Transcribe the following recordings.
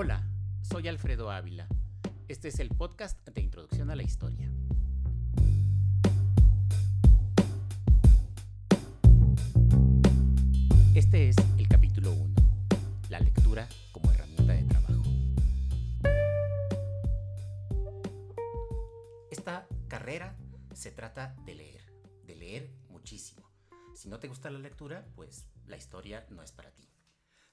Hola, soy Alfredo Ávila. Este es el podcast de Introducción a la Historia. Este es el capítulo 1, la lectura como herramienta de trabajo. Esta carrera se trata de leer, de leer muchísimo. Si no te gusta la lectura, pues la historia no es para ti.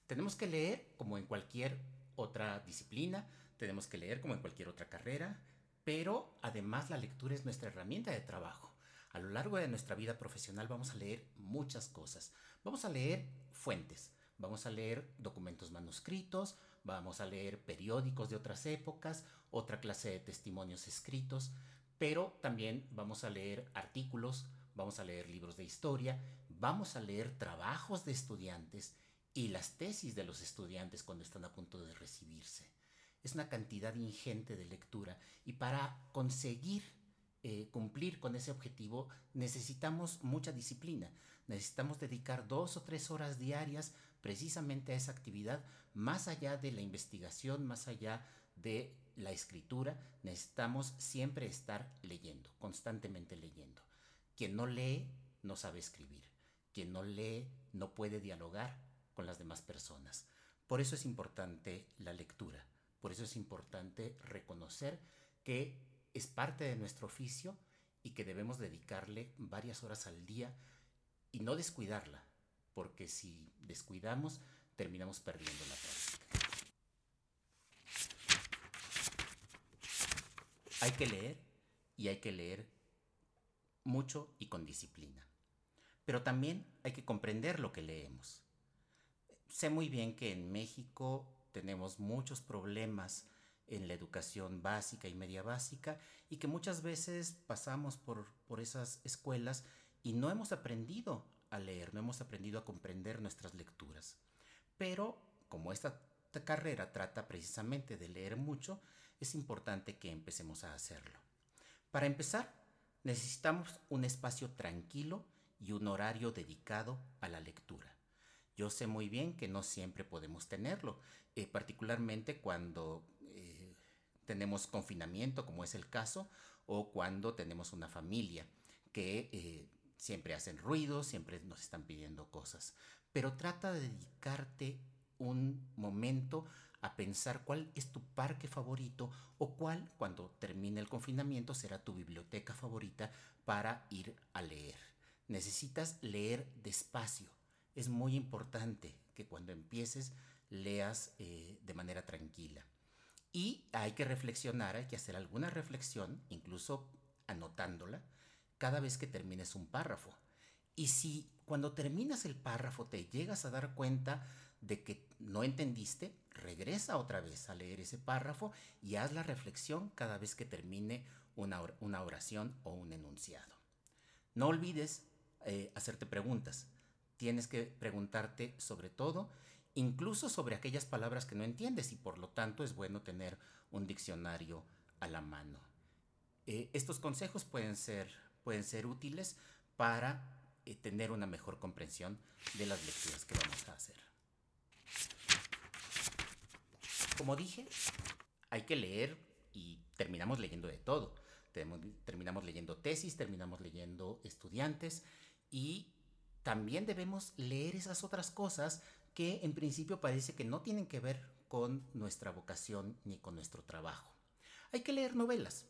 Tenemos que leer como en cualquier otra disciplina, tenemos que leer como en cualquier otra carrera, pero además la lectura es nuestra herramienta de trabajo. A lo largo de nuestra vida profesional vamos a leer muchas cosas. Vamos a leer fuentes, vamos a leer documentos manuscritos, vamos a leer periódicos de otras épocas, otra clase de testimonios escritos, pero también vamos a leer artículos, vamos a leer libros de historia, vamos a leer trabajos de estudiantes y las tesis de los estudiantes cuando están a punto de recibirse. Es una cantidad ingente de lectura y para conseguir eh, cumplir con ese objetivo necesitamos mucha disciplina. Necesitamos dedicar dos o tres horas diarias precisamente a esa actividad, más allá de la investigación, más allá de la escritura, necesitamos siempre estar leyendo, constantemente leyendo. Quien no lee no sabe escribir. Quien no lee no puede dialogar con las demás personas. Por eso es importante la lectura. Por eso es importante reconocer que es parte de nuestro oficio y que debemos dedicarle varias horas al día y no descuidarla, porque si descuidamos terminamos perdiendo la práctica. Hay que leer y hay que leer mucho y con disciplina. Pero también hay que comprender lo que leemos. Sé muy bien que en México tenemos muchos problemas en la educación básica y media básica y que muchas veces pasamos por, por esas escuelas y no hemos aprendido a leer, no hemos aprendido a comprender nuestras lecturas. Pero como esta carrera trata precisamente de leer mucho, es importante que empecemos a hacerlo. Para empezar, necesitamos un espacio tranquilo y un horario dedicado a la lectura. Yo sé muy bien que no siempre podemos tenerlo, eh, particularmente cuando eh, tenemos confinamiento, como es el caso, o cuando tenemos una familia que eh, siempre hacen ruido, siempre nos están pidiendo cosas. Pero trata de dedicarte un momento a pensar cuál es tu parque favorito o cuál, cuando termine el confinamiento, será tu biblioteca favorita para ir a leer. Necesitas leer despacio. Es muy importante que cuando empieces leas eh, de manera tranquila. Y hay que reflexionar, hay que hacer alguna reflexión, incluso anotándola, cada vez que termines un párrafo. Y si cuando terminas el párrafo te llegas a dar cuenta de que no entendiste, regresa otra vez a leer ese párrafo y haz la reflexión cada vez que termine una, oración o un enunciado. No olvides eh, hacerte preguntas. Tienes que preguntarte sobre todo, incluso sobre aquellas palabras que no entiendes y por lo tanto es bueno tener un diccionario a la mano. Eh, estos consejos pueden ser, pueden ser útiles para eh, tener una mejor comprensión de las lecturas que vamos a hacer. Como dije, hay que leer y terminamos leyendo de todo. Terminamos leyendo tesis, terminamos leyendo estudiantes y también debemos leer esas otras cosas que en principio parece que no tienen que ver con nuestra vocación ni con nuestro trabajo. Hay que leer novelas.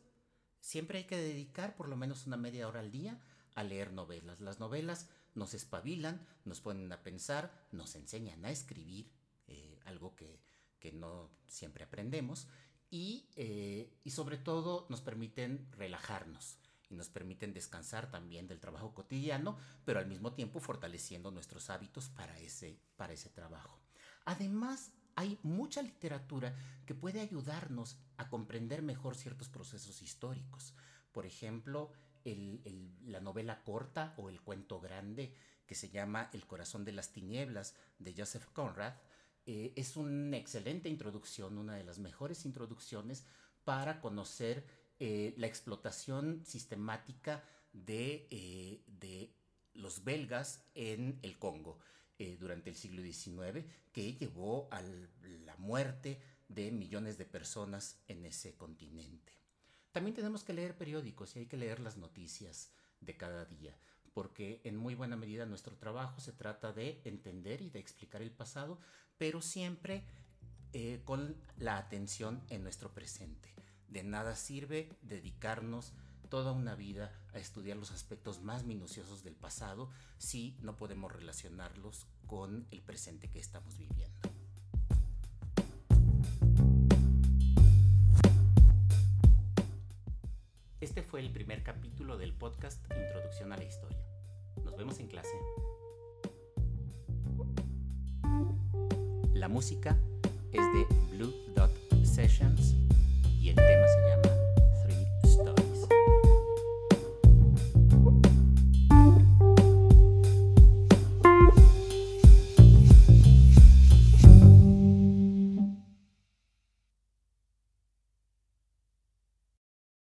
Siempre hay que dedicar por lo menos una media hora al día a leer novelas. Las novelas nos espabilan, nos ponen a pensar, nos enseñan a escribir, eh, algo que que no siempre aprendemos, y, eh, y sobre todo nos permiten relajarnos y nos permiten descansar también del trabajo cotidiano, pero al mismo tiempo fortaleciendo nuestros hábitos para ese, para ese trabajo. Además, hay mucha literatura que puede ayudarnos a comprender mejor ciertos procesos históricos. Por ejemplo, la novela corta o el cuento grande que se llama El corazón de las tinieblas de Joseph Conrad eh, es una excelente introducción, una de las mejores introducciones para conocer eh, la explotación sistemática de, eh, de, los belgas en el Congo durante el siglo XIX, que llevó a la muerte de millones de personas en ese continente. También tenemos que leer periódicos y hay que leer las noticias de cada día, porque en muy buena medida nuestro trabajo se trata de entender y de explicar el pasado, pero siempre eh, con la atención en nuestro presente. De nada sirve dedicarnos toda una vida a estudiar los aspectos más minuciosos del pasado si no podemos relacionarlos con el presente que estamos viviendo. Este fue el primer capítulo del podcast Introducción a la Historia. Nos vemos en clase. La música es de Blue Dot Sessions el tema se llama